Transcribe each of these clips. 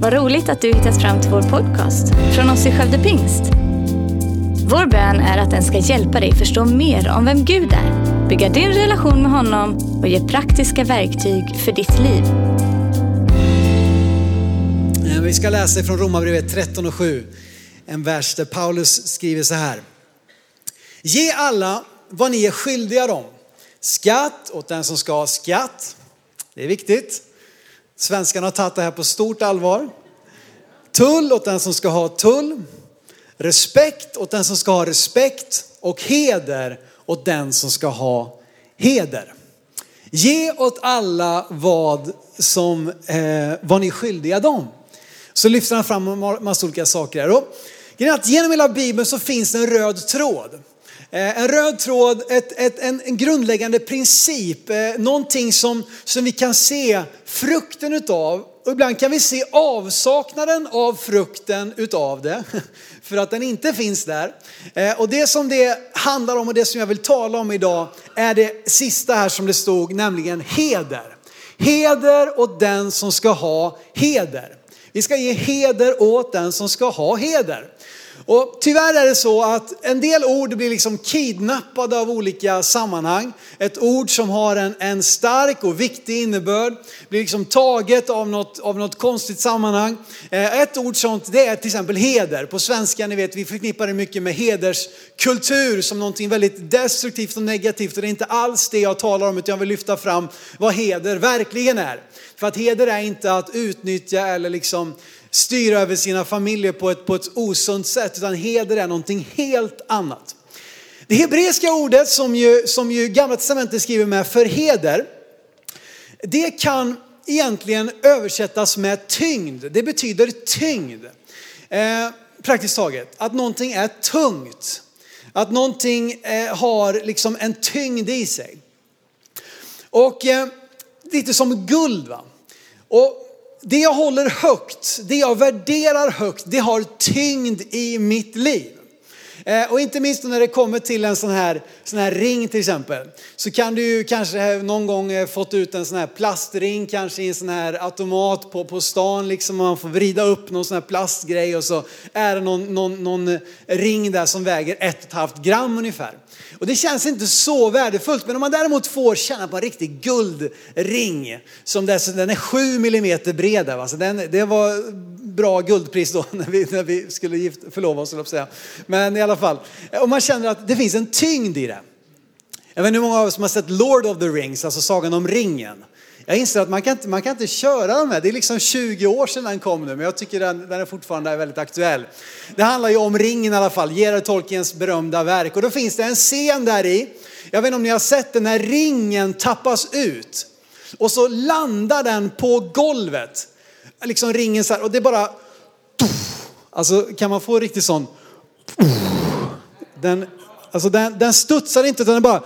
Vad roligt att du hittat fram till vår podcast från oss i Skövde Pingst. Vår bön är att den ska hjälpa dig förstå mer om vem Gud är, bygga din relation med honom och ge praktiska verktyg för ditt liv. Vi ska läsa från Romarbrevet 13 och 7. En vers där Paulus skriver så här. Ge alla vad ni är skyldiga dem. Skatt åt den som ska ha skatt. Det är viktigt. Svenskarna har tagit det här på stort allvar. Tull åt den som ska ha tull. Respekt åt den som ska ha respekt. Och heder åt den som ska ha heder. Ge åt alla vad, som, eh, vad ni är skyldiga dem. Så lyfter han fram en massa olika saker här. Och att genom hela Bibeln så finns det en röd tråd. Eh, en röd tråd, ett, ett, en, en grundläggande princip, eh, någonting som, som vi kan se frukten utav. Och ibland kan vi se avsaknaden av frukten utav det, för att den inte finns där. Eh, och det som det handlar om och det som jag vill tala om idag är det sista här som det stod, nämligen heder. Heder åt den som ska ha heder. Vi ska ge heder åt den som ska ha heder. Och tyvärr är det så att en del ord blir liksom kidnappade av olika sammanhang. Ett ord som har en, en stark och viktig innebörd blir liksom taget av något, av något konstigt sammanhang. Eh, ett ord sånt det är till exempel heder. På svenska, ni vet, vi förknippar det mycket med hederskultur som någonting väldigt destruktivt och negativt. Och det är inte alls det jag talar om utan jag vill lyfta fram vad heder verkligen är. För att heder är inte att utnyttja eller liksom styra över sina familjer på ett, på ett osunt sätt, utan heder är någonting helt annat. Det hebreiska ordet som ju, som ju gamla testamentet skriver med för heder, det kan egentligen översättas med tyngd. Det betyder tyngd. Eh, praktiskt taget, att någonting är tungt. Att någonting eh, har liksom en tyngd i sig. Och eh, lite som guld va. Och det jag håller högt, det jag värderar högt, det har tyngd i mitt liv. Eh, och inte minst när det kommer till en sån här, sån här ring till exempel. Så kan du ju kanske någon gång eh, fått ut en sån här plastring, kanske i en sån här automat på, på stan. Liksom man får vrida upp någon sån här plastgrej och så är det någon, någon, någon eh, ring där som väger ett och ett halvt gram ungefär. Och det känns inte så värdefullt. Men om man däremot får känna på en riktig guldring. Som dessutom, den är sju millimeter bred. där, den, det var bra guldpris då när vi, när vi skulle gift, förlova oss. jag Säga. Men i alla fall, om man känner att det finns en tyngd i det. Jag vet inte hur många av er som har sett Lord of the Rings, alltså Sagan om ringen. Jag inser att man kan, inte, man kan inte köra de här. Det är liksom 20 år sedan den kom nu, men jag tycker den, den är fortfarande väldigt aktuell. Det handlar ju om ringen i alla fall, Gerard Tolkiens berömda verk. Och då finns det en scen där i. Jag vet inte om ni har sett den när ringen tappas ut. Och så landar den på golvet. Liksom ringen så här, och det är bara... Alltså kan man få riktigt sån... Den, alltså den, den studsar inte utan den bara...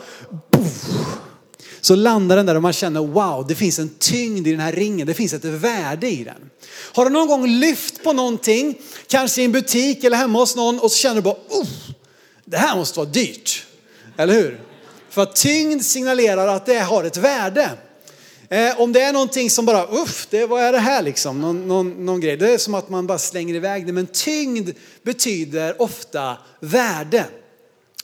Så landar den där och man känner wow, det finns en tyngd i den här ringen. Det finns ett värde i den. Har du någon gång lyft på någonting, kanske i en butik eller hemma hos någon och så känner du bara, oh, det här måste vara dyrt. Eller hur? För att tyngd signalerar att det har ett värde. Eh, om det är någonting som bara, uff, det, vad är det här liksom? Någon, någon, någon grej. Det är som att man bara slänger iväg det. Men tyngd betyder ofta värde.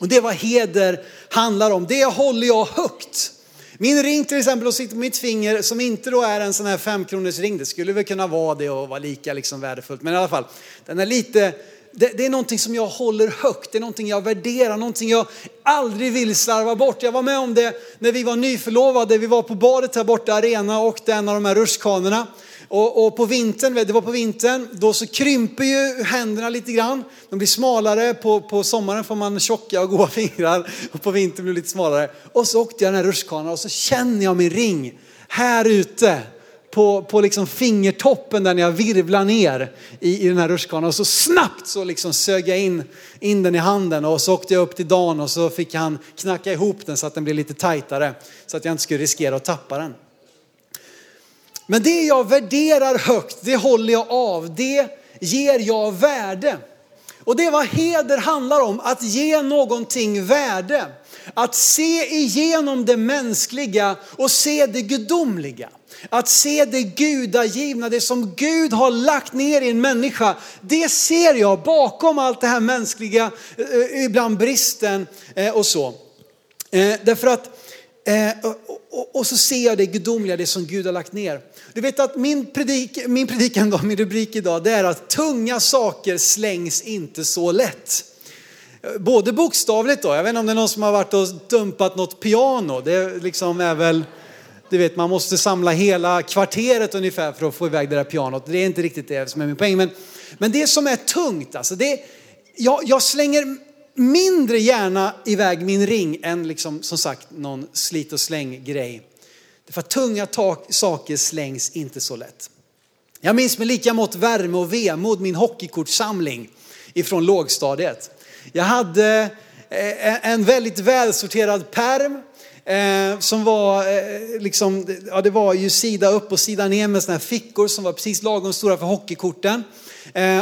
Och det är vad heder handlar om. Det håller jag högt. Min ring till exempel och sitter på mitt finger som inte då är en sån här femkronors ring. Det skulle väl kunna vara det och vara lika liksom värdefullt. Men i alla fall, den är lite, det, det är någonting som jag håller högt. Det är någonting jag värderar, någonting jag aldrig vill slarva bort. Jag var med om det när vi var nyförlovade. Vi var på badet här borta, arena och en av de här rutschkanorna. Och, och, på vintern, det var på vintern, då så krymper ju händerna lite grann. De blir smalare, på, på sommaren får man tjocka och goda fingrar och på vintern blir det lite smalare. Och så åkte jag den här rutschkanan och så känner jag min ring här ute på, på liksom fingertoppen där när jag virvlar ner i, i den här rutschkanan. Och så snabbt så liksom sög jag in, in den i handen och så åkte jag upp till Dan och så fick han knacka ihop den så att den blev lite tajtare. Så att jag inte skulle riskera att tappa den. Men det jag värderar högt, det håller jag av. Det ger jag värde. Och det är vad heder handlar om, att ge någonting värde att se igenom det mänskliga och se det gudomliga. Att se det gudagivna, det som Gud har lagt ner i en människa. Det ser jag bakom allt det här mänskliga, eh, ibland bristen eh, och så. Eh, därför att, och så ser jag det gudomliga, det som Gud har lagt ner. Du vet att min, predik, min predikan då, min rubrik idag, det är att tunga saker slängs inte så lätt. Både bokstavligt då, jag vet inte om det är någon som har varit och dumpat något piano. Det liksom är väl, du vet man måste samla hela kvarteret ungefär för att få iväg det där pianot. Det är inte riktigt det som är min poäng. Men, men det som är tungt, alltså det, jag, jag slänger mindre gärna iväg min ring än liksom, som sagt någon slit och släng grej. För tunga saker slängs inte så lätt. Jag minns med lika mått värme och vemod min hockeykortsamling ifrån lågstadiet. Jag hade eh, en väldigt välsorterad perm eh, som var eh, liksom, ja det var ju sida upp och sida ner med sådana här fickor som var precis lagom stora för hockeykorten.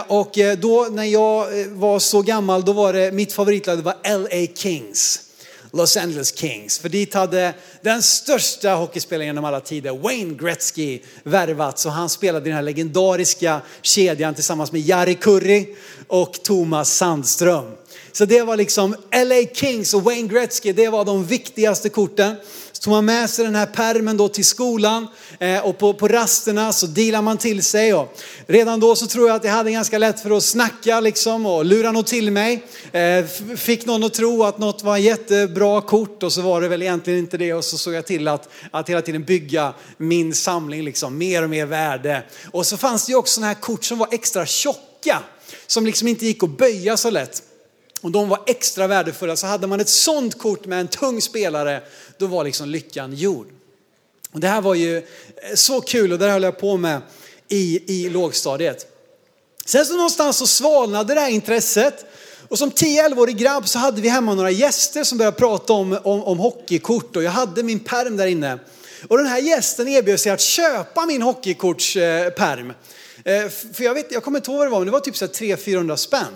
Och då när jag var så gammal, då var det mitt favoritlag, det var LA Kings. Los Angeles Kings. För dit hade den största hockeyspelaren genom alla tider, Wayne Gretzky, värvats. Och han spelade i den här legendariska kedjan tillsammans med Jari Kurri och Thomas Sandström. Så det var liksom LA Kings och Wayne Gretzky, det var de viktigaste korten. Så tog man med sig den här permen då till skolan eh, och på, på rasterna så dealar man till sig. Och redan då så tror jag att jag hade ganska lätt för att snacka liksom och lura något till mig. Eh, fick någon att tro att något var jättebra kort och så var det väl egentligen inte det. Och så såg jag till att, att hela tiden bygga min samling liksom, mer och mer värde. Och så fanns det ju också sådana här kort som var extra tjocka som liksom inte gick att böja så lätt och de var extra värdefulla. Så hade man ett sånt kort med en tung spelare, då var liksom lyckan gjord. Och det här var ju eh, så kul och det höll jag på med i, i lågstadiet. Sen så någonstans så svalnade det här intresset. Och som 10-11-årig grabb så hade vi hemma några gäster som började prata om, om, om hockeykort och jag hade min perm där inne. Och den här gästen erbjöd sig att köpa min hockeykortsperm. Eh, eh för jag, vet, jag kommer inte ihåg vad det var, men det var typ 300-400 spänn.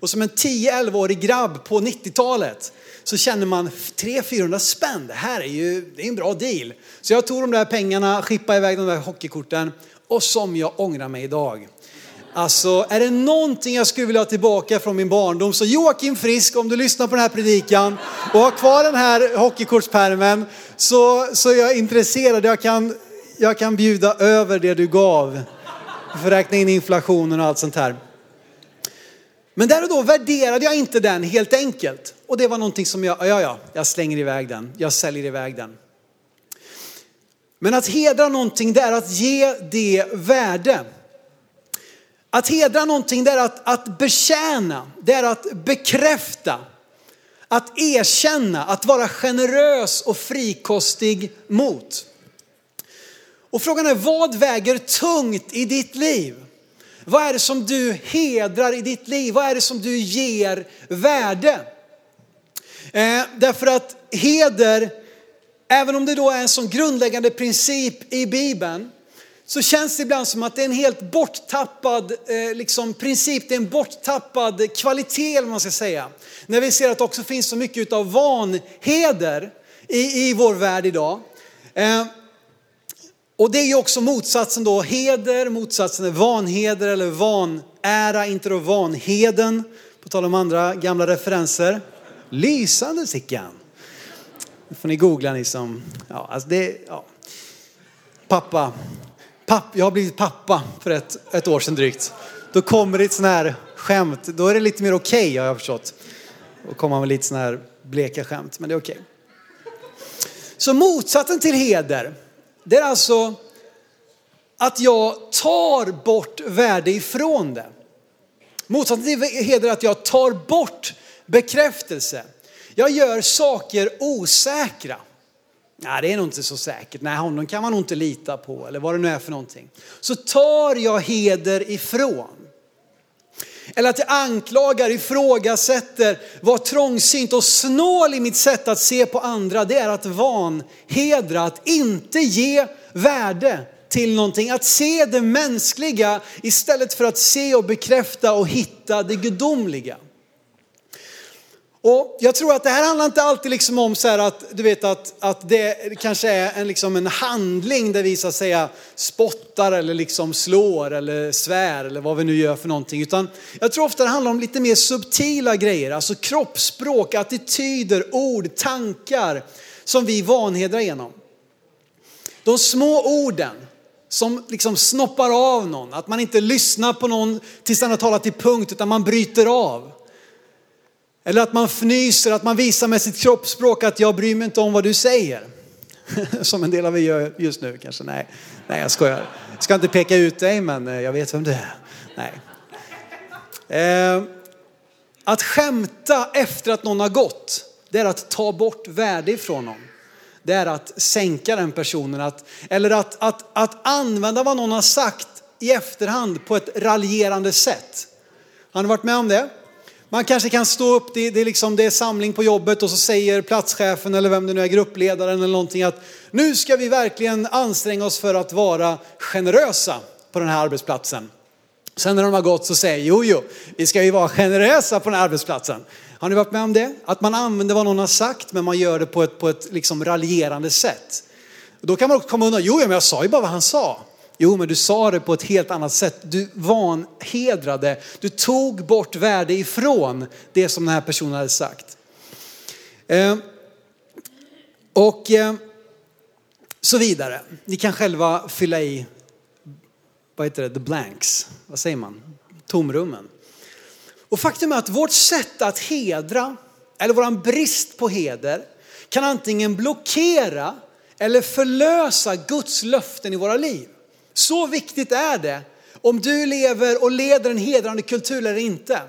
Och som en 10-11-årig grabb på 90-talet så känner man 300-400 spänn, det här är ju det är en bra deal. Så jag tog de där pengarna, skippade iväg de där hockeykorten och som jag ångrar mig idag. Alltså är det någonting jag skulle vilja ha tillbaka från min barndom så Joakim Frisk, om du lyssnar på den här predikan och har kvar den här hockeykortspärmen så, så är jag intresserad. Jag kan, jag kan bjuda över det du gav. För räkna in inflationen och allt sånt här. Men där och då värderade jag inte den helt enkelt. Och det var någonting som jag, ja ja, jag slänger iväg den, jag säljer iväg den. Men att hedra någonting det är att ge det värde. Att hedra någonting det är att, att betjäna, det är att bekräfta, att erkänna, att vara generös och frikostig mot. Och frågan är vad väger tungt i ditt liv? Vad är det som du hedrar i ditt liv? Vad är det som du ger värde? Eh, därför att heder, även om det då är en sån grundläggande princip i Bibeln, så känns det ibland som att det är en helt borttappad eh, liksom, princip, det är en borttappad kvalitet eller man ska säga. När vi ser att det också finns så mycket av vanheder i, i vår värld idag. Eh, och det är ju också motsatsen då, heder, motsatsen är vanheder eller vanära, inte då vanheden. På tal om andra gamla referenser. Lysande Sickan. Nu får ni googla ni som, ja alltså det, ja. Pappa, papp, jag har blivit pappa för ett, ett år sedan drygt. Då kommer det ett sån här skämt, då är det lite mer okej okay, har jag förstått. Och komma med lite sån här bleka skämt, men det är okej. Okay. Så motsatsen till heder, det är alltså att jag tar bort värde ifrån det. Motsatsen till heder är att jag tar bort bekräftelse. Jag gör saker osäkra. Nej, det är nog inte så säkert. Nej, honom kan man nog inte lita på eller vad det nu är för någonting. Så tar jag heder ifrån. Eller att jag anklagar, ifrågasätter, var trångsynt och snål i mitt sätt att se på andra. Det är att vanhedra, att inte ge värde till någonting. Att se det mänskliga istället för att se och bekräfta och hitta det gudomliga. Och jag tror att det här handlar inte alltid liksom om så att, du vet att, att det kanske är en, liksom en handling där vi så att säga spottar eller liksom slår eller svär eller vad vi nu gör för någonting. Utan jag tror ofta det handlar om lite mer subtila grejer, alltså kroppsspråk, attityder, ord, tankar som vi vanhedrar genom. De små orden som liksom snoppar av någon, att man inte lyssnar på någon tills den har talat till punkt utan man bryter av. Eller att man fnyser, att man visar med sitt kroppsspråk att jag bryr mig inte om vad du säger. Som en del av er gör just nu kanske. Nej, nej jag skojar. Jag ska inte peka ut dig men eh, jag vet vem du är. Nej. Eh, att skämta efter att någon har gått, det är att ta bort värde ifrån någon. Det är att sänka den personen. Att, eller att, att, att använda vad någon har sagt i efterhand på ett raljerande sätt. Har ni varit med om det? Man kanske kan stå upp, det, det, är liksom, det är samling på jobbet och så säger platschefen eller vem det nu är, gruppledaren eller någonting att nu ska vi verkligen anstränga oss för att vara generösa på den här arbetsplatsen. Sen när de har gått så säger jo, jo, vi ska ju vara generösa på den här arbetsplatsen. Har ni varit med om det? Att man använder vad någon har sagt men man gör det på ett, på ett liksom raljerande sätt. Då kan man också komma undan, jo, men jag sa ju bara vad han sa. Jo, men du sa det på ett helt annat sätt. Du vanhedrade, du tog bort värde ifrån det som den här personen hade sagt. Eh, och eh, så vidare. Ni kan själva fylla i, vad heter det, the blanks, vad säger man, tomrummen. Och faktum är att vårt sätt att hedra, eller våran brist på heder, kan antingen blockera eller förlösa Guds löften i våra liv. Så viktigt är det om du lever och leder en hedrande kultur eller inte.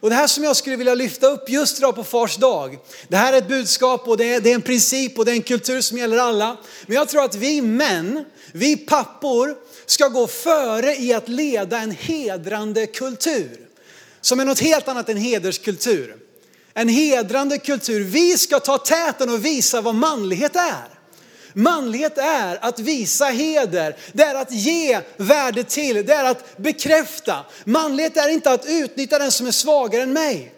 Och det här som jag skulle vilja lyfta upp just idag på fars dag. Det här är ett budskap och det är, det är, en princip och det är en kultur som gäller alla. Men jag tror att vi män, vi pappor ska gå före i att leda en hedrande kultur. Som är något helt annat än hederskultur. En hedrande kultur. Vi ska ta täten och visa vad manlighet är. Manlighet är att visa heder, det är att ge värde till, det är att bekräfta. Manlighet är inte att utnyttja den som är svagare än mig.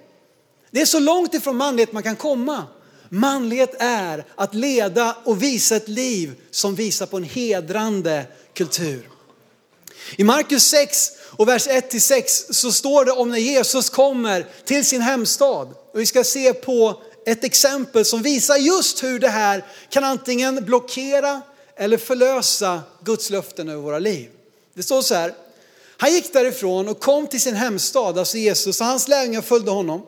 Det är så långt ifrån manlighet man kan komma. Manlighet är att leda och visa ett liv som visar på en hedrande kultur. I Markus 6 och vers 1 6 så står det om när Jesus kommer till sin hemstad. Och vi ska se på ett exempel som visar just hur det här kan antingen blockera eller förlösa Guds löften över våra liv. Det står så här, han gick därifrån och kom till sin hemstad, alltså Jesus, och hans lärjungar följde honom.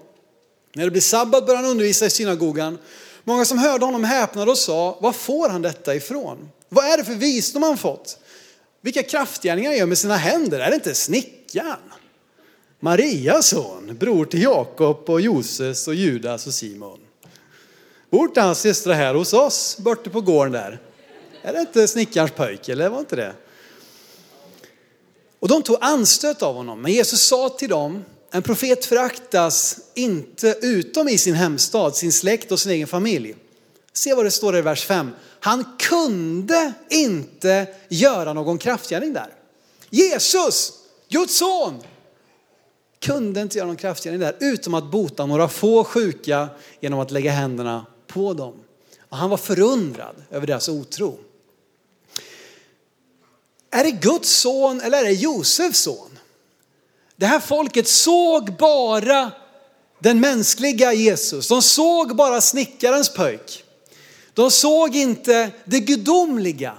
När det blev sabbat började han undervisa i synagogan. Många som hörde honom häpnade och sa, var får han detta ifrån? Vad är det för visdom han fått? Vilka kraftgärningar han gör med sina händer? Är det inte snickaren? Marias son, bror till Jakob och Joses och Judas och Simon. Bor inte hans systrar här hos oss, borta på gården där? Är det inte snickarens pojk, eller var inte det? Och de tog anstöt av honom. Men Jesus sa till dem, en profet föraktas inte utom i sin hemstad, sin släkt och sin egen familj. Se vad det står i vers 5. Han kunde inte göra någon kraftgärning där. Jesus, Guds son, kunde inte göra någon kraftgärning där utom att bota några få sjuka genom att lägga händerna på dem. Och han var förundrad över deras otro. Är det Guds son eller är det Josefs son? Det här folket såg bara den mänskliga Jesus. De såg bara snickarens pöjk. De såg inte det gudomliga.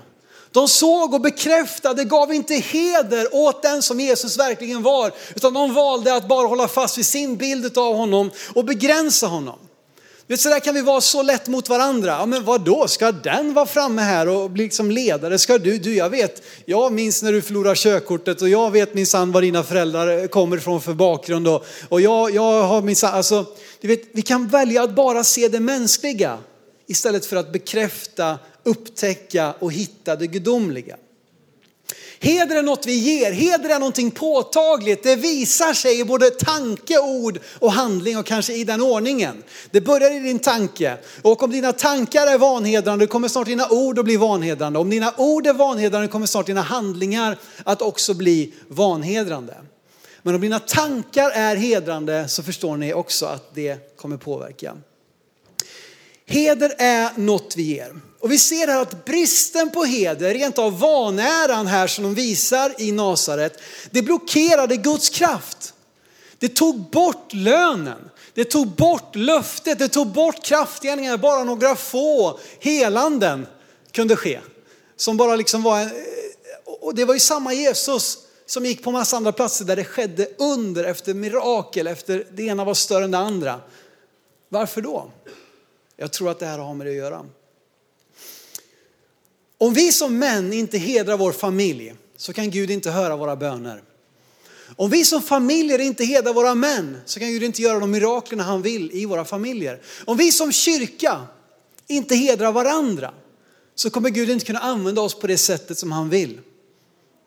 De såg och bekräftade, gav inte heder åt den som Jesus verkligen var, utan de valde att bara hålla fast vid sin bild av honom och begränsa honom. Vet, så där kan vi vara så lätt mot varandra. Ja, men då? ska den vara framme här och bli liksom ledare? Ska du? Du, jag vet, jag minns när du förlorade körkortet och jag vet minsann var dina föräldrar kommer ifrån för bakgrund. Och, och jag, jag har minsann, alltså, du vet, vi kan välja att bara se det mänskliga istället för att bekräfta, upptäcka och hitta det gudomliga. Heder är något vi ger, heder är någonting påtagligt. Det visar sig i både tanke, ord och handling och kanske i den ordningen. Det börjar i din tanke och om dina tankar är vanhedrande kommer snart dina ord att bli vanhedrande. Om dina ord är vanhedrande kommer snart dina handlingar att också bli vanhedrande. Men om dina tankar är hedrande så förstår ni också att det kommer påverka. Heder är något vi ger. Och vi ser här att bristen på heder, rent av vanäran här som de visar i Nasaret, det blockerade Guds kraft. Det tog bort lönen. Det tog bort löftet, det tog bort kraftgärningar. Bara några få helanden kunde ske. Som bara liksom var en, eh, och det var ju samma Jesus som gick på massa andra platser där det skedde under efter mirakel, efter det ena var större än det andra. Varför då? Jag tror att det här har med det att göra. Om vi som män inte hedrar vår familj så kan Gud inte höra våra böner. Om vi som familjer inte hedrar våra män så kan Gud inte göra de miraklerna han vill i våra familjer. Om vi som kyrka inte hedrar varandra så kommer Gud inte kunna använda oss på det sättet som han vill.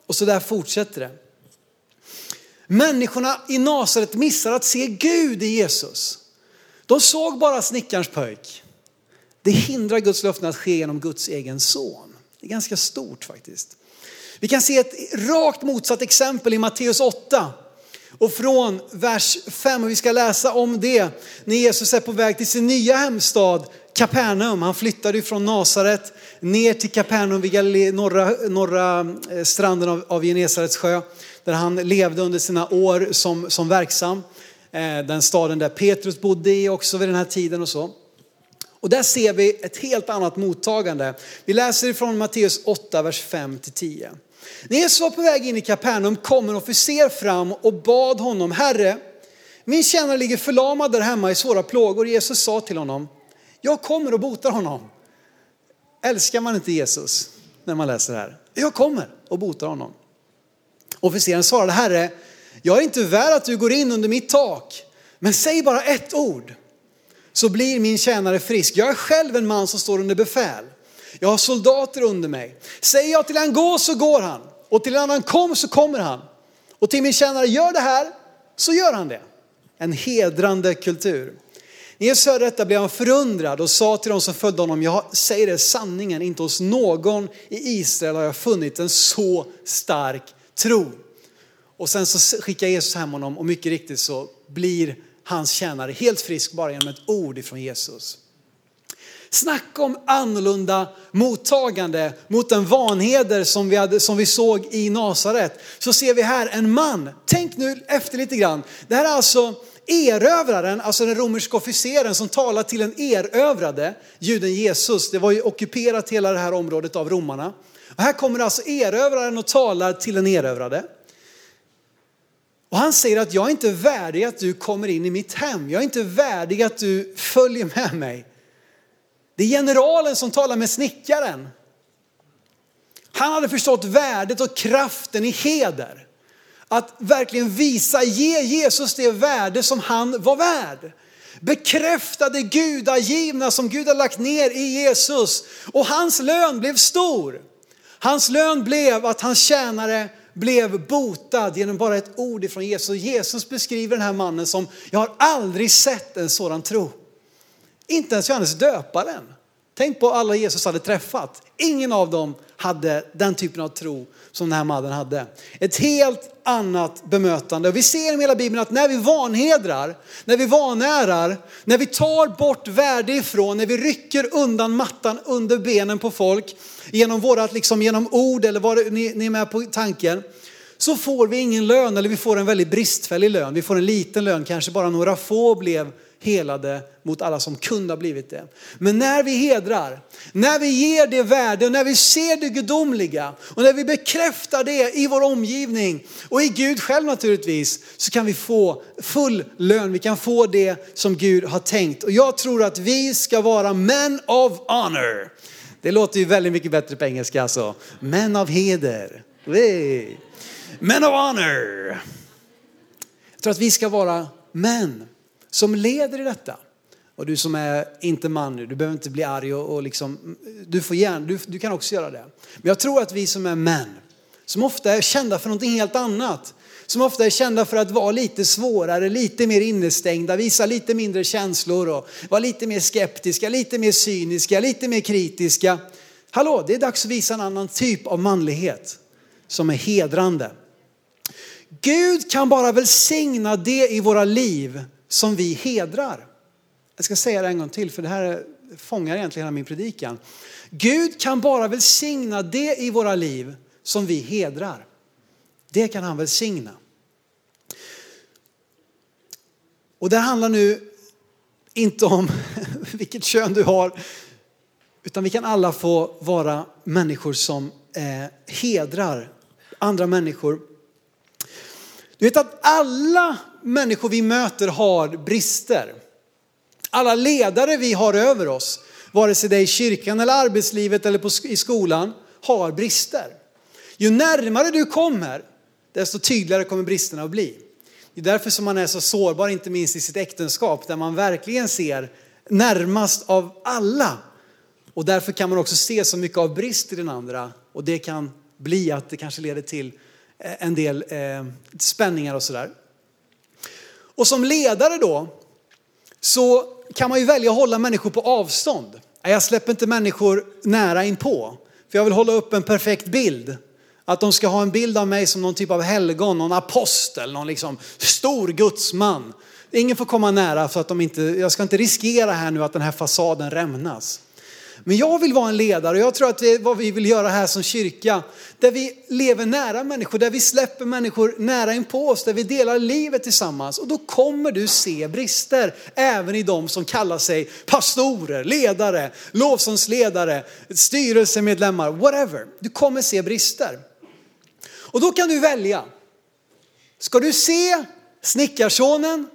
Och så där fortsätter det. Människorna i Nasaret missar att se Gud i Jesus. De såg bara snickarens pöjk. Det hindrar Guds löften att ske genom Guds egen son. Det är ganska stort faktiskt. Vi kan se ett rakt motsatt exempel i Matteus 8 och från vers 5. Och vi ska läsa om det när Jesus är på väg till sin nya hemstad Kapernaum. Han flyttade från Nasaret ner till Kapernaum vid norra, norra eh, stranden av, av Genesarets sjö. Där han levde under sina år som, som verksam. Eh, den staden där Petrus bodde i också vid den här tiden och så. Och där ser vi ett helt annat mottagande. Vi läser ifrån Matteus 8, vers 5-10. När Jesus var på väg in i Kapernaum kom en officer fram och bad honom, Herre, min tjänare ligger förlamad där hemma i svåra plågor. Jesus sa till honom, jag kommer och botar honom. Älskar man inte Jesus när man läser det här? Jag kommer och botar honom. Officeren svarade, Herre, jag är inte värd att du går in under mitt tak, men säg bara ett ord så blir min tjänare frisk. Jag är själv en man som står under befäl. Jag har soldater under mig. Säger jag till en gå så går han och till en annan kom så kommer han. Och till min tjänare gör det här så gör han det. En hedrande kultur. När Jesus hörde detta blev han förundrad och sa till de som följde honom, jag säger det sanningen, inte hos någon i Israel har jag funnit en så stark tro. Och sen så skickar Jesus hem honom och mycket riktigt så blir hans tjänare helt frisk bara genom ett ord ifrån Jesus. Snacka om annorlunda mottagande mot den vanheder som vi, hade, som vi såg i Nasaret. Så ser vi här en man, tänk nu efter lite grann. Det här är alltså erövraren, alltså den romerska officeren som talar till en erövrade, juden Jesus. Det var ju ockuperat hela det här området av romarna. Och här kommer alltså erövraren och talar till en erövrade. Och han säger att jag är inte värdig att du kommer in i mitt hem. Jag är inte värdig att du följer med mig. Det är generalen som talar med snickaren. Han hade förstått värdet och kraften i heder. Att verkligen visa, ge Jesus det värde som han var värd. Bekräfta det gudagivna som Gud har lagt ner i Jesus. Och hans lön blev stor. Hans lön blev att hans tjänare blev botad genom bara ett ord ifrån Jesus. Jesus beskriver den här mannen som, jag har aldrig sett en sådan tro. Inte ens Johannes döparen. Tänk på alla Jesus hade träffat. Ingen av dem hade den typen av tro som den här mannen hade. Ett helt annat bemötande. Vi ser i hela Bibeln att när vi vanhedrar, när vi vanärar, när vi tar bort värde ifrån, när vi rycker undan mattan under benen på folk genom vårat, liksom genom ord eller vad ni, ni är med på tanken, så får vi ingen lön eller vi får en väldigt bristfällig lön. Vi får en liten lön, kanske bara några få blev helade mot alla som kunde ha blivit det. Men när vi hedrar, när vi ger det värde, och när vi ser det gudomliga och när vi bekräftar det i vår omgivning och i Gud själv naturligtvis så kan vi få full lön. Vi kan få det som Gud har tänkt. Och jag tror att vi ska vara men of honor. Det låter ju väldigt mycket bättre på engelska alltså. Men av heder. Men of honor. Jag tror att vi ska vara män som leder i detta. Och du som är inte man nu, du behöver inte bli arg och, och liksom, du får gärna, du, du kan också göra det. Men jag tror att vi som är män, som ofta är kända för någonting helt annat, som ofta är kända för att vara lite svårare, lite mer innestängda, visa lite mindre känslor och vara lite mer skeptiska, lite mer cyniska, lite mer kritiska. Hallå, det är dags att visa en annan typ av manlighet som är hedrande. Gud kan bara välsigna det i våra liv som vi hedrar. Jag ska säga det en gång till för det här fångar egentligen hela min predikan. Gud kan bara välsigna det i våra liv som vi hedrar. Det kan han välsigna. Och det handlar nu inte om vilket kön du har, utan vi kan alla få vara människor som eh, hedrar andra människor. Du vet att alla människor vi möter har brister. Alla ledare vi har över oss, vare sig det är i kyrkan eller arbetslivet eller på, i skolan, har brister. Ju närmare du kommer, desto tydligare kommer bristerna att bli. Det är därför som man är så sårbar, inte minst i sitt äktenskap, där man verkligen ser närmast av alla. Och därför kan man också se så mycket av brist i den andra och det kan bli att det kanske leder till eh, en del eh, spänningar och sådär. Och som ledare då så kan man ju välja att hålla människor på avstånd. Jag släpper inte människor nära inpå, för jag vill hålla upp en perfekt bild. Att de ska ha en bild av mig som någon typ av helgon, någon apostel, någon liksom stor gudsman. Ingen får komma nära för att de inte, jag ska inte riskera här nu att den här fasaden rämnas. Men jag vill vara en ledare och jag tror att det är vad vi vill göra här som kyrka. Där vi lever nära människor, där vi släpper människor nära in på oss, där vi delar livet tillsammans. Och då kommer du se brister även i de som kallar sig pastorer, ledare, lovsångsledare, styrelsemedlemmar, whatever. Du kommer se brister. Och då kan du välja. Ska du se snickarsonen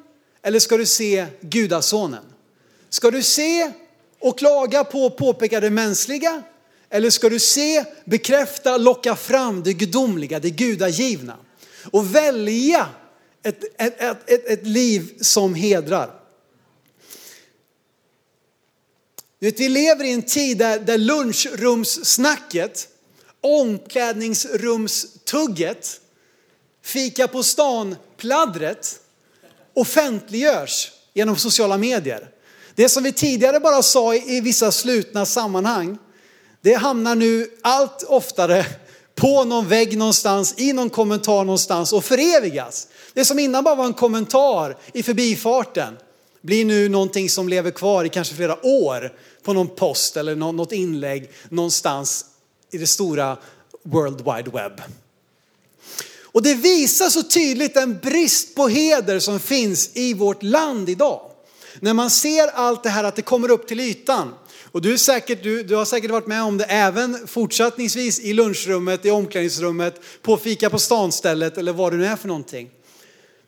eller ska du se gudasonen? Ska du se och klaga på och påpeka det mänskliga? Eller ska du se, bekräfta, locka fram det gudomliga, det gudagivna? Och välja ett, ett, ett, ett, liv som hedrar. Du vet, vi lever i en tid där, där lunchrumssnacket, omklädningsrumstugget, fika på stan-pladdret offentliggörs genom sociala medier. Det som vi tidigare bara sa i vissa slutna sammanhang, det hamnar nu allt oftare på någon vägg någonstans, i någon kommentar någonstans och förevigas. Det som innan bara var en kommentar i förbifarten blir nu någonting som lever kvar i kanske flera år på någon post eller något inlägg någonstans i det stora World Wide Web. Och det visar så tydligt den brist på heder som finns i vårt land idag. När man ser allt det här att det kommer upp till ytan. Och du, är säkert, du, du har säkert varit med om det även fortsättningsvis i lunchrummet, i omklädningsrummet, på fika på stan-stället eller vad det nu är för någonting.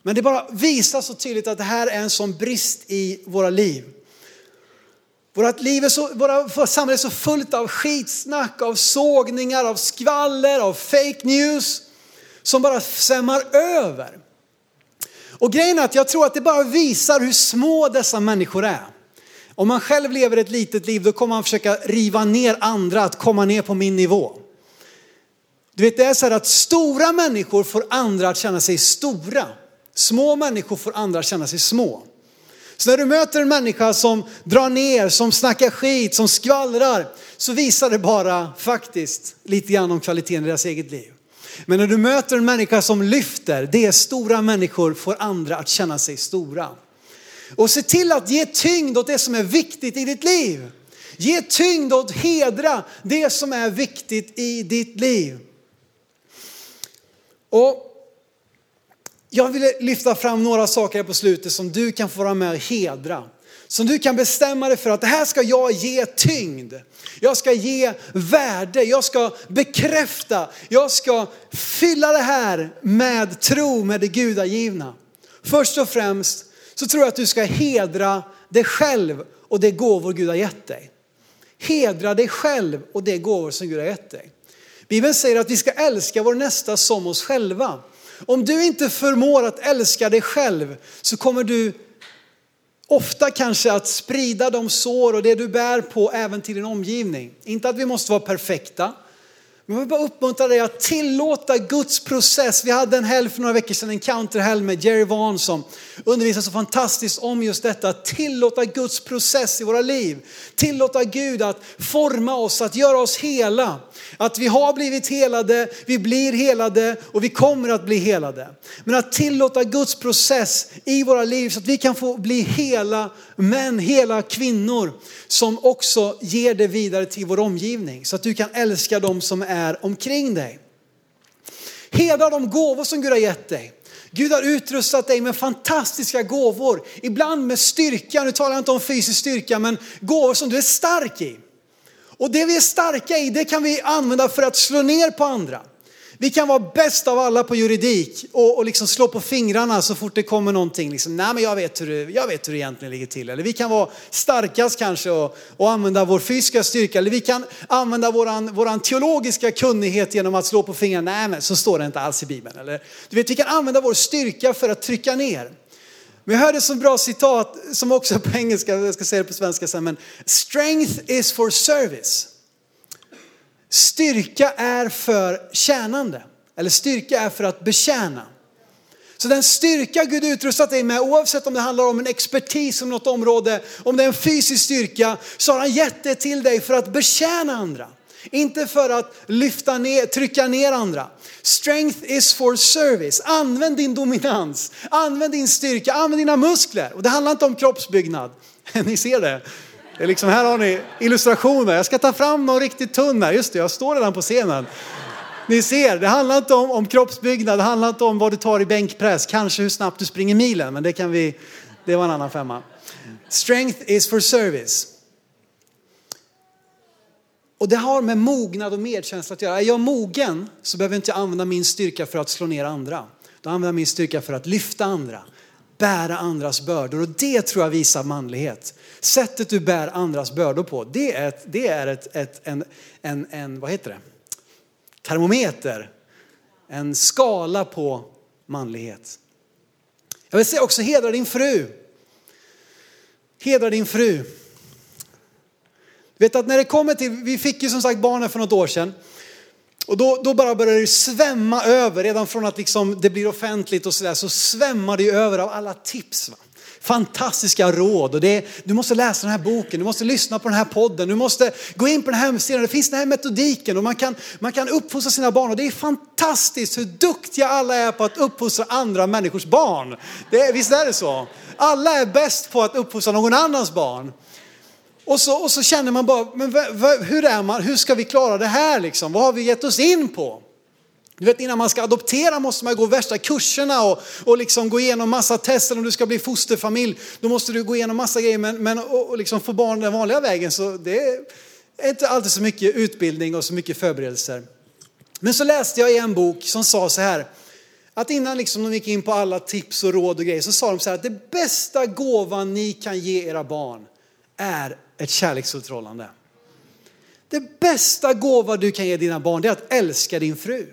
Men det bara visar så tydligt att det här är en sån brist i våra liv. Vårt liv är så, våra samhälle är så fullt av skitsnack, av sågningar, av skvaller, av fake news som bara svämmar över. Och grejen är att jag tror att det bara visar hur små dessa människor är. Om man själv lever ett litet liv då kommer man försöka riva ner andra att komma ner på min nivå. Du vet det är så här att stora människor får andra att känna sig stora. Små människor får andra att känna sig små. Så när du möter en människa som drar ner, som snackar skit, som skvallrar, så visar det bara faktiskt lite grann om kvaliteten i deras eget liv. Men när du möter en människa som lyfter, det är stora människor får andra att känna sig stora. Och se till att ge tyngd åt det som är viktigt i ditt liv. Ge tyngd åt hedra det som är viktigt i ditt liv. Och jag vill lyfta fram några saker här på slutet som du kan få vara med och hedra. Som du kan bestämma dig för att det här ska jag ge tyngd. Jag ska ge värde, jag ska bekräfta, jag ska fylla det här med tro, med det gudagivna. Först och främst så tror jag att du ska hedra dig själv och det gåvor Gud har gett dig. Hedra dig själv och det gåvor som Gud har gett dig. Bibeln säger att vi ska älska vår nästa som oss själva. Om du inte förmår att älska dig själv så kommer du ofta kanske att sprida de sår och det du bär på även till din omgivning. Inte att vi måste vara perfekta, Men jag vill bara uppmuntra dig att tillåta Guds process. Vi hade en helg för några veckor sedan, en counterhelg med Jerry Vaughn som undervisar så fantastiskt om just detta. Att tillåta Guds process i våra liv. Tillåta Gud att forma oss, att göra oss hela. Att vi har blivit helade, vi blir helade och vi kommer att bli helade. Men att tillåta Guds process i våra liv så att vi kan få bli hela män, hela kvinnor som också ger det vidare till vår omgivning. Så att du kan älska dem som är omkring dig. Hedra de gåvor som Gud har gett dig. Gud har utrustat dig med fantastiska gåvor. Ibland med styrka, nu talar jag inte om fysisk styrka, men gåvor som du är stark i. Och det vi är starka i, det kan vi använda för att slå ner på andra. Vi kan vara bäst av alla på juridik och, och liksom slå på fingrarna så fort det kommer någonting. Liksom, Nej men jag vet, hur det, jag vet hur det egentligen ligger till. Eller vi kan vara starkast kanske och, och använda vår fysiska styrka. Eller vi kan använda våran, våran teologiska kunnighet genom att slå på fingrarna. Nej men så står det inte alls i Bibeln. Eller, du vet, vi kan använda vår styrka för att trycka ner. Men jag hörde ett så bra citat som också är på engelska, jag ska säga det på svenska sen. Men strength is for service. Styrka är för tjänande. Eller styrka är för att betjäna. Så den styrka Gud utrustat dig med, oavsett om det handlar om en expertis om något område, om det är en fysisk styrka, så har han gett det till dig för att betjäna andra. Inte för att lyfta ner, trycka ner andra. Strength is for service. Använd din dominans, använd din styrka, använd dina muskler. Och det handlar inte om kroppsbyggnad. Ni ser det det är liksom, här har ni illustrationer. Jag ska ta fram någon riktigt tunn här. Just det, jag står redan på scenen. Ni ser, det handlar inte om, om kroppsbyggnad, det handlar inte om vad du tar i bänkpress, kanske hur snabbt du springer milen, men det kan vi, det var en annan femma. Strength is for service. Och det har med mognad och medkänsla att göra. Är jag mogen så behöver jag inte använda min styrka för att slå ner andra. Då använder jag min styrka för att lyfta andra, bära andras bördor. Och det tror jag visar manlighet. Sättet du bär andras bördor på, det är, ett, det är ett, ett, en, en, en, vad heter det? termometer. En skala på manlighet. Jag vill säga också hedra din fru. Hedra din fru. Du vet att när det kommer till, vi fick ju som sagt barnen för något år sedan. Och då, då bara börjar det svämma över, redan från att liksom det blir offentligt och sådär, så svämmar det över av alla tips. Va? Fantastiska råd och det, du måste läsa den här boken, du måste lyssna på den här podden, du måste gå in på den här hemsidan, det finns den här metodiken och man kan, man kan uppfostra sina barn och det är fantastiskt hur duktiga alla är på att uppfostra andra människors barn. Det, visst är det så? Alla är bäst på att uppfostra någon annans barn. Och så, och så känner man bara, men hur är man, hur ska vi klara det här liksom? Vad har vi gett oss in på? Du vet innan man ska adoptera måste man gå värsta kurserna och, och liksom gå igenom massa tester om du ska bli fosterfamilj. Då måste du gå igenom massa grejer men, men och, och liksom få barn den vanliga vägen så det är inte alltid så mycket utbildning och så mycket förberedelser. Men så läste jag i en bok som sa så här, att innan liksom de gick in på alla tips och råd och grejer så sa de så här att det bästa gåvan ni kan ge era barn är ett kärleksfullt förhållande. Det bästa gåva du kan ge dina barn det är att älska din fru.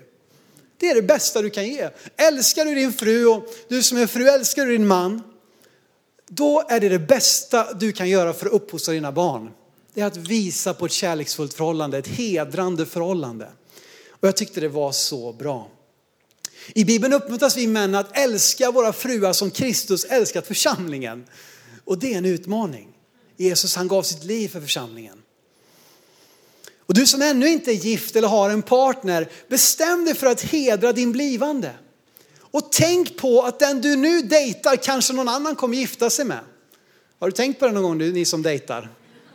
Det är det bästa du kan ge. Älskar du din fru och du som är fru älskar du din man. Då är det det bästa du kan göra för att uppfostra dina barn. Det är att visa på ett kärleksfullt förhållande, ett hedrande förhållande. Och jag tyckte det var så bra. I Bibeln uppmuntras vi män att älska våra fruar som Kristus älskat församlingen. Och det är en utmaning. Jesus han gav sitt liv för församlingen. Och du som ännu inte är gift eller har en partner, bestäm dig för att hedra din blivande. Och tänk på att den du nu dejtar kanske någon annan kommer gifta sig med. Har du tänkt på det någon gång, nu, ni som dejtar?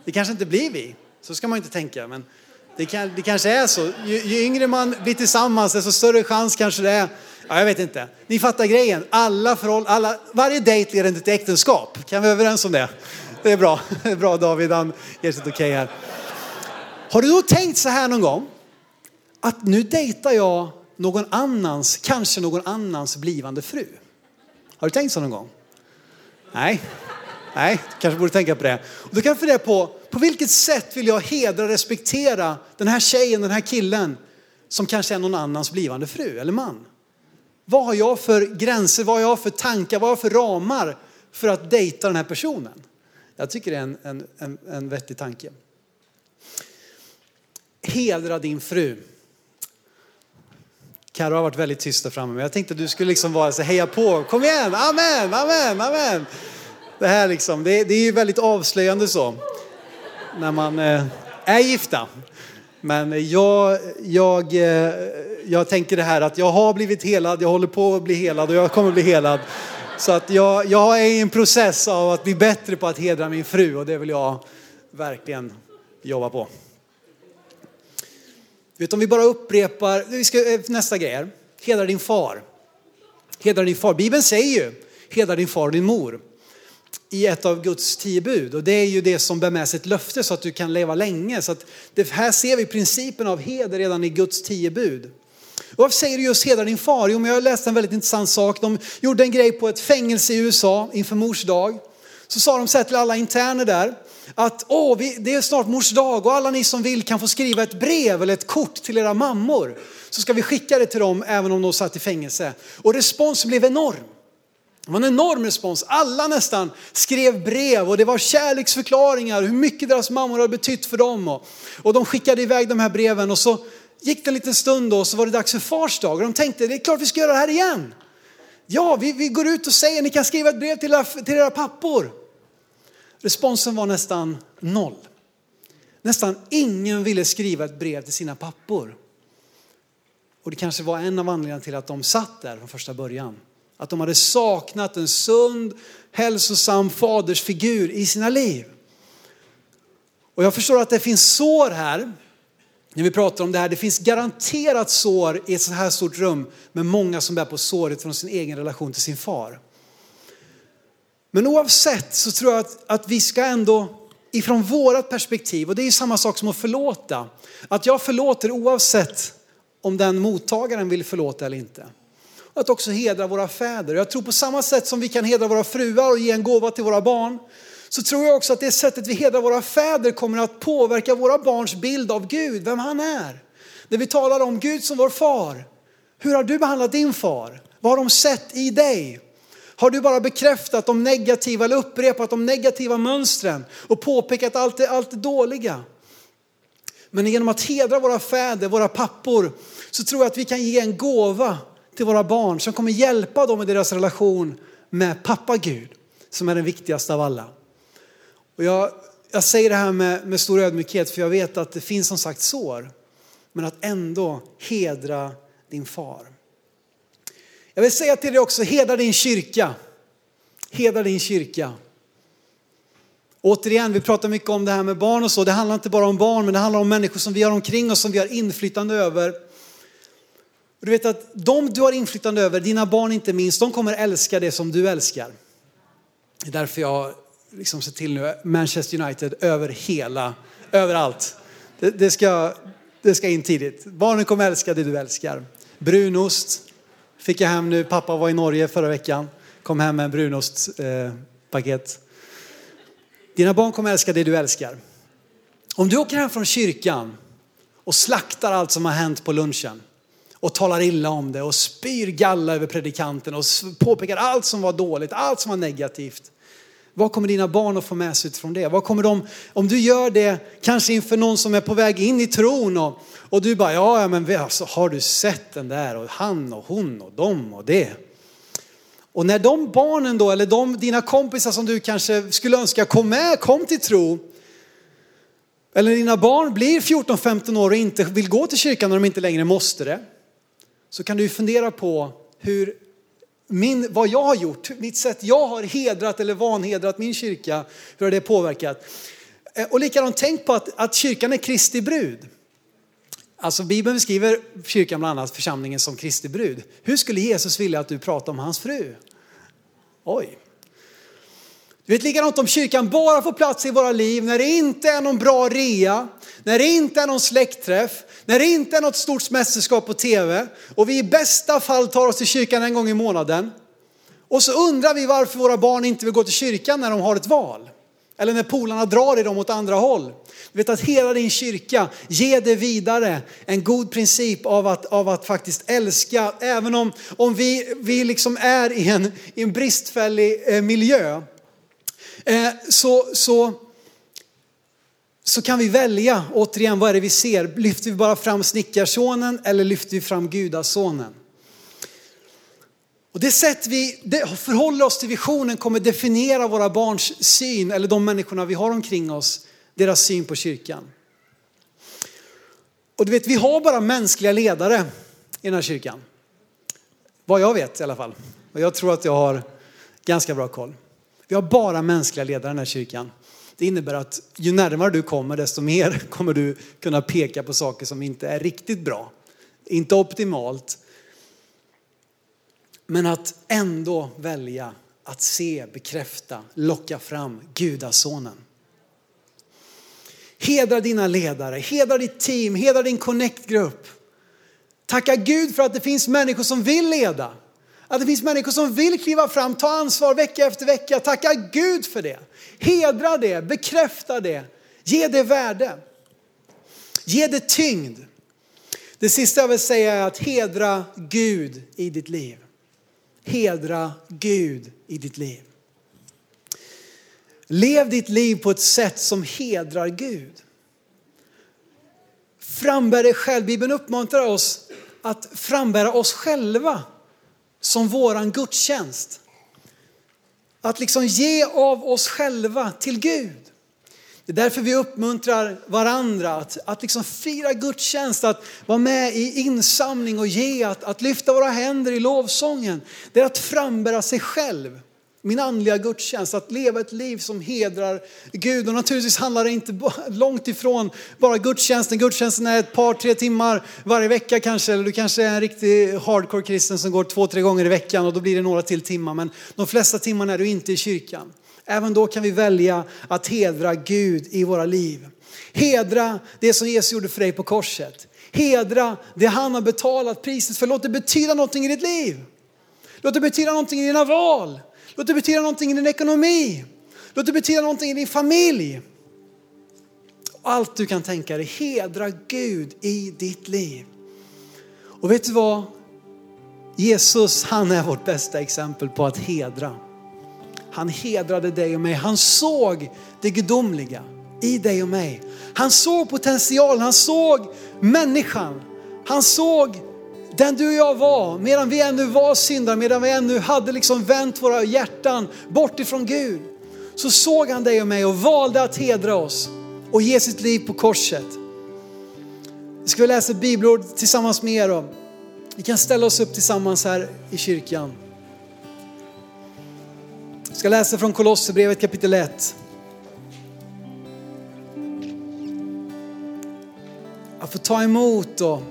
Det kanske inte blir vi, så ska man inte tänka. Men det, kan, det kanske är så. Ju, ju, yngre man blir tillsammans, desto större chans kanske det är. Ja, jag vet inte. Ni fattar grejen. Alla förhåll, alla, varje dejt leder till ett äktenskap. Kan vi vara överens om det? Det är bra. Det är bra David, han ger sitt okej okay här. Har du då tänkt så här någon gång? Att nu dejtar jag någon annans, kanske någon annans blivande fru. Har du tänkt så någon gång? Nej, nej, kanske borde tänka på det. Och då kan du fundera på, på vilket sätt vill jag hedra och respektera den här tjejen, den här killen som kanske är någon annans blivande fru eller man? Vad har jag för gränser, vad har jag för tankar, vad har jag för ramar för att dejta den här personen? Jag tycker det är en, en, en, en vettig tanke. Hedra din fru. Karo har varit väldigt tyst där framme, men jag tänkte att du skulle liksom vara så heja på. Kom igen, amen, amen, amen. Det här liksom, det, det är ju väldigt avslöjande så. När man eh, är gifta. Men jag, jag, eh, jag tänker det här att jag har blivit helad, jag håller på att bli helad och jag kommer att bli helad. Så att jag, jag är i en process av att bli bättre på att hedra min fru och det vill jag verkligen jobba på. Vet, om vi bara upprepar, vi ska, eh, nästa grej här, hedra din far. Hedra din far. Bibeln säger ju, hedra din far och din mor i ett av Guds tio bud. Och det är ju det som bär med sig ett löfte så att du kan leva länge. Så att det, här ser vi principen av heder redan i Guds tio bud. Och varför säger du just hedra din far? Jo, men jag läste en väldigt intressant sak. De gjorde en grej på ett fängelse i USA inför mors dag. Så sa de så här till alla interner där att Åh, vi, det är snart mors dag och alla ni som vill kan få skriva ett brev eller ett kort till era mammor. Så ska vi skicka det till dem även om de satt i fängelse. Och responsen blev enorm. Det var en enorm respons. Alla nästan skrev brev och det var kärleksförklaringar, hur mycket deras mammor hade betytt för dem. Och, och de skickade iväg de här breven och så gick det en liten stund och så var det dags för fars dag. Och de tänkte, det är klart vi ska göra det här igen. Ja, vi, vi går ut och säger, ni kan skriva ett brev till era, till era pappor. Responsen var nästan noll. Nästan ingen ville skriva ett brev till sina pappor. Och det kanske var en av anledningarna till att de satt där från första början. Att de hade saknat en sund, hälsosam fadersfigur i sina liv. Och jag förstår att det finns sår här, när vi pratar om det här. Det finns garanterat sår i ett så här stort rum med många som bär på såret från sin egen relation till sin far. Men oavsett så tror jag att, att vi ska ändå ifrån vårat perspektiv, och det är ju samma sak som att förlåta, att jag förlåter oavsett om den mottagaren vill förlåta eller inte att också hedra våra fäder. Jag tror på samma sätt som vi kan hedra våra fruar och ge en gåva till våra barn, så tror jag också att det sättet vi hedrar våra fäder kommer att påverka våra barns bild av Gud, vem han är. När vi talar om Gud som vår far, hur har du behandlat din far? Vad har de sett i dig? Har du bara bekräftat de negativa eller upprepat de negativa mönstren och påpekat allt det, allt det dåliga? Men genom att hedra våra fäder, våra pappor, så tror jag att vi kan ge en gåva till våra barn som kommer hjälpa dem i deras relation med pappa Gud som är den viktigaste av alla. Och jag, jag säger det här med, med stor ödmjukhet för jag vet att det finns som sagt sår. Men att ändå hedra din far. Jag vill säga till dig också, hedra din kyrka. Hedra din kyrka. Återigen, vi pratar mycket om det här med barn och så. Det handlar inte bara om barn, men det handlar om människor som vi har omkring oss, som vi har inflytande över. Och du vet att de du har inflytande över, dina barn inte minst, de kommer älska det som du älskar. Det är därför jag liksom se till nu Manchester United över hela, överallt. Det, det, ska, det ska in tidigt. Barnen kommer älska det du älskar. Brunost fick jag hem nu. Pappa var i Norge förra veckan. Kom hem med en brunostpaket. Eh, Dina barn kommer älska det du älskar. Om du åker hem från kyrkan och slaktar allt som har hänt på lunchen och talar illa om det och spyr galla över predikanten och påpekar allt som var dåligt, allt som var negativt. Vad kommer dina barn att få med sig utifrån det? Vad kommer de, om du gör det kanske inför någon som är på väg in i tron och, och du bara, ja men alltså, har du sett den där och han och hon och dem och det. Och när de barnen då, eller de, dina kompisar som du kanske skulle önska kom med, kom till tro. Eller dina barn blir 14-15 år och inte vill gå till kyrkan när de inte längre måste det så kan du fundera på hur min, vad jag har gjort, mitt sätt jag har hedrat eller vanhedrat min kyrka, hur har det påverkat? Eh, och likadant, tänk på att, att kyrkan är Kristi brud. Alltså Bibeln beskriver kyrkan bland annat församlingen som Kristi brud. Hur skulle Jesus vilja att du pratar om hans fru? Oj. Du vet likadant om kyrkan bara får plats i våra liv när det inte är någon bra rea, när det inte är någon släktträff, när det inte är något stort mästerskap på tv och vi i bästa fall tar oss till kyrkan en gång i månaden. Och så undrar vi varför våra barn inte vill gå till kyrkan när de har ett val. Eller när polarna drar i dem åt andra håll. Du vet att hela din kyrka, ge det vidare en god princip av att, av att faktiskt älska, även om, om vi, vi liksom är i en, i en bristfällig eh, miljö. Eh, så, så så kan vi välja, återigen, vad är det vi ser? Lyfter vi bara fram snickarsonen eller lyfter vi fram gudasonen? Och det sätt vi förhåller oss till visionen kommer definiera våra barns syn, eller de människorna vi har omkring oss, deras syn på kyrkan. Och du vet, vi har bara mänskliga ledare i den här kyrkan. Vad jag vet i alla fall. Och jag tror att jag har ganska bra koll. Vi har bara mänskliga ledare i den här kyrkan. Det innebär att ju närmare du kommer desto mer kommer du kunna peka på saker som inte är riktigt bra. Inte optimalt. Men att ändå välja att se, bekräfta, locka fram gudasonen. Hedra dina ledare, hedra ditt team, hedra din connect-grupp. Tacka Gud för att det finns människor som vill leda. Att det finns människor som vill kliva fram, ta ansvar vecka efter vecka. Tacka Gud för det. Hedra det, bekräfta det, ge det värde. Ge det tyngd. Det sista jag vill säga är att hedra Gud i ditt liv. Hedra Gud i ditt liv. Lev ditt liv på ett sätt som hedrar Gud. Frambär dig själv. Bibeln uppmuntrar oss att frambära oss själva som våran gudstjänst. Att liksom ge av oss själva till Gud. Det är därför vi uppmuntrar varandra att, att liksom fira gudstjänst, att vara med i insamling och ge, att, att lyfta våra händer i lovsången. Det är att frambära sig själv min andliga gudstjänst, att leva ett liv som hedrar Gud. Och naturligtvis handlar det inte långt ifrån bara gudstjänsten. Gudstjänsten är ett par, tre timmar varje vecka kanske. Eller du kanske är en riktig hardcore kristen som går två, tre gånger i veckan och då blir det några till timmar. Men de flesta timmarna är du inte i kyrkan. Även då kan vi välja att hedra Gud i våra liv. Hedra det som Jesus gjorde för dig på korset. Hedra det han har betalat priset för. Låt det betyda någonting i ditt liv. Låt det betyda någonting i dina val. Låt det betyda någonting i din ekonomi. Låt det betyda någonting i din familj. Allt du kan tänka dig, hedra Gud i ditt liv. Och vet du vad? Jesus, han är vårt bästa exempel på att hedra. Han hedrade dig och mig. Han såg det gudomliga i dig och mig. Han såg potentialen, han såg människan. Han såg den du och jag var, medan vi ännu var syndare, medan vi ännu hade liksom vänt våra hjärtan bort ifrån Gud, så såg han dig och mig och valde att hedra oss och ge sitt liv på korset. Nu ska vi läsa ett bibelord tillsammans med er. Vi kan ställa oss upp tillsammans här i kyrkan. Jag ska läsa från Kolosserbrevet kapitel 1. Att få ta emot och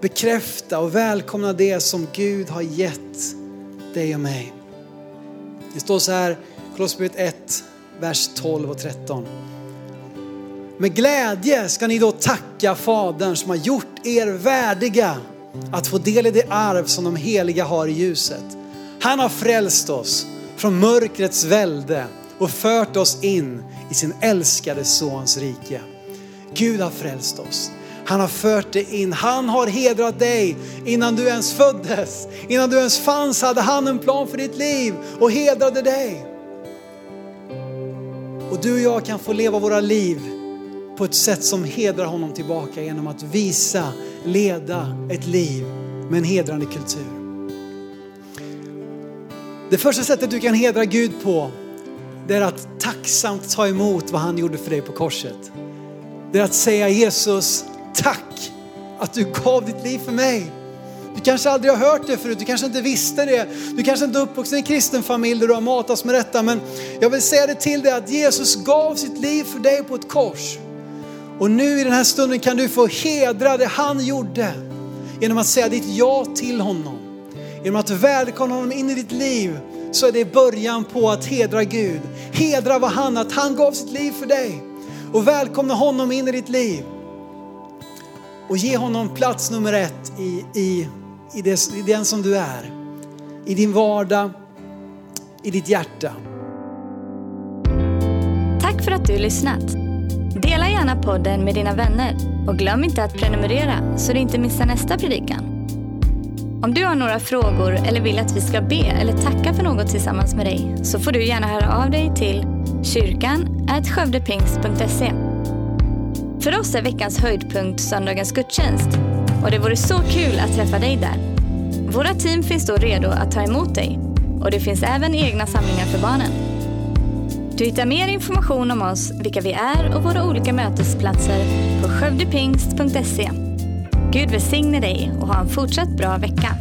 bekräfta och välkomna det som Gud har gett dig och mig. Det står så här, Kolosserbrevet 1, vers 12 och 13. Med glädje ska ni då tacka Fadern som har gjort er värdiga att få del i det arv som de heliga har i ljuset. Han har frälst oss från mörkrets välde och fört oss in i sin älskade sons rike. Gud har frälst oss. Han har fört dig in. Han har hedrat dig innan du ens föddes. Innan du ens fanns hade han en plan för ditt liv och hedrade dig. Och du och jag kan få leva våra liv på ett sätt som hedrar honom tillbaka genom att visa, leda ett liv med en hedrande kultur. Det första sättet du kan hedra Gud på, det är att tacksamt ta emot vad han gjorde för dig på korset. Det är att säga Jesus, Tack att du gav ditt liv för mig. Du kanske aldrig har hört det förut, du kanske inte visste det. Du kanske inte är uppvuxen i en kristen familj där du har matats med detta. Men jag vill säga det till dig att Jesus gav sitt liv för dig på ett kors. Och nu i den här stunden kan du få hedra det han gjorde genom att säga ditt ja till honom. Genom att välkomna honom in i ditt liv så är det början på att hedra Gud. Hedra vad han, att han gav sitt liv för dig. Och välkomna honom in i ditt liv och ge honom plats nummer ett i, i, i, det, i den som du är. I din vardag, i ditt hjärta. Tack för att du lyssnat. Dela gärna podden med dina vänner och glöm inte att prenumerera så du inte missar nästa predikan. Om du har några frågor eller vill att vi ska be eller tacka för något tillsammans med dig så får du gärna höra av dig till kyrkan skövdepingst.se för oss är veckans höjdpunkt söndagens gudstjänst och det vore så kul att träffa dig där. Våra team finns då redo att ta emot dig och det finns även egna samlingar för barnen. Du hittar mer information om oss, vilka vi är och våra olika mötesplatser på skövdepingst.se. Gud välsigne dig och ha en fortsatt bra vecka.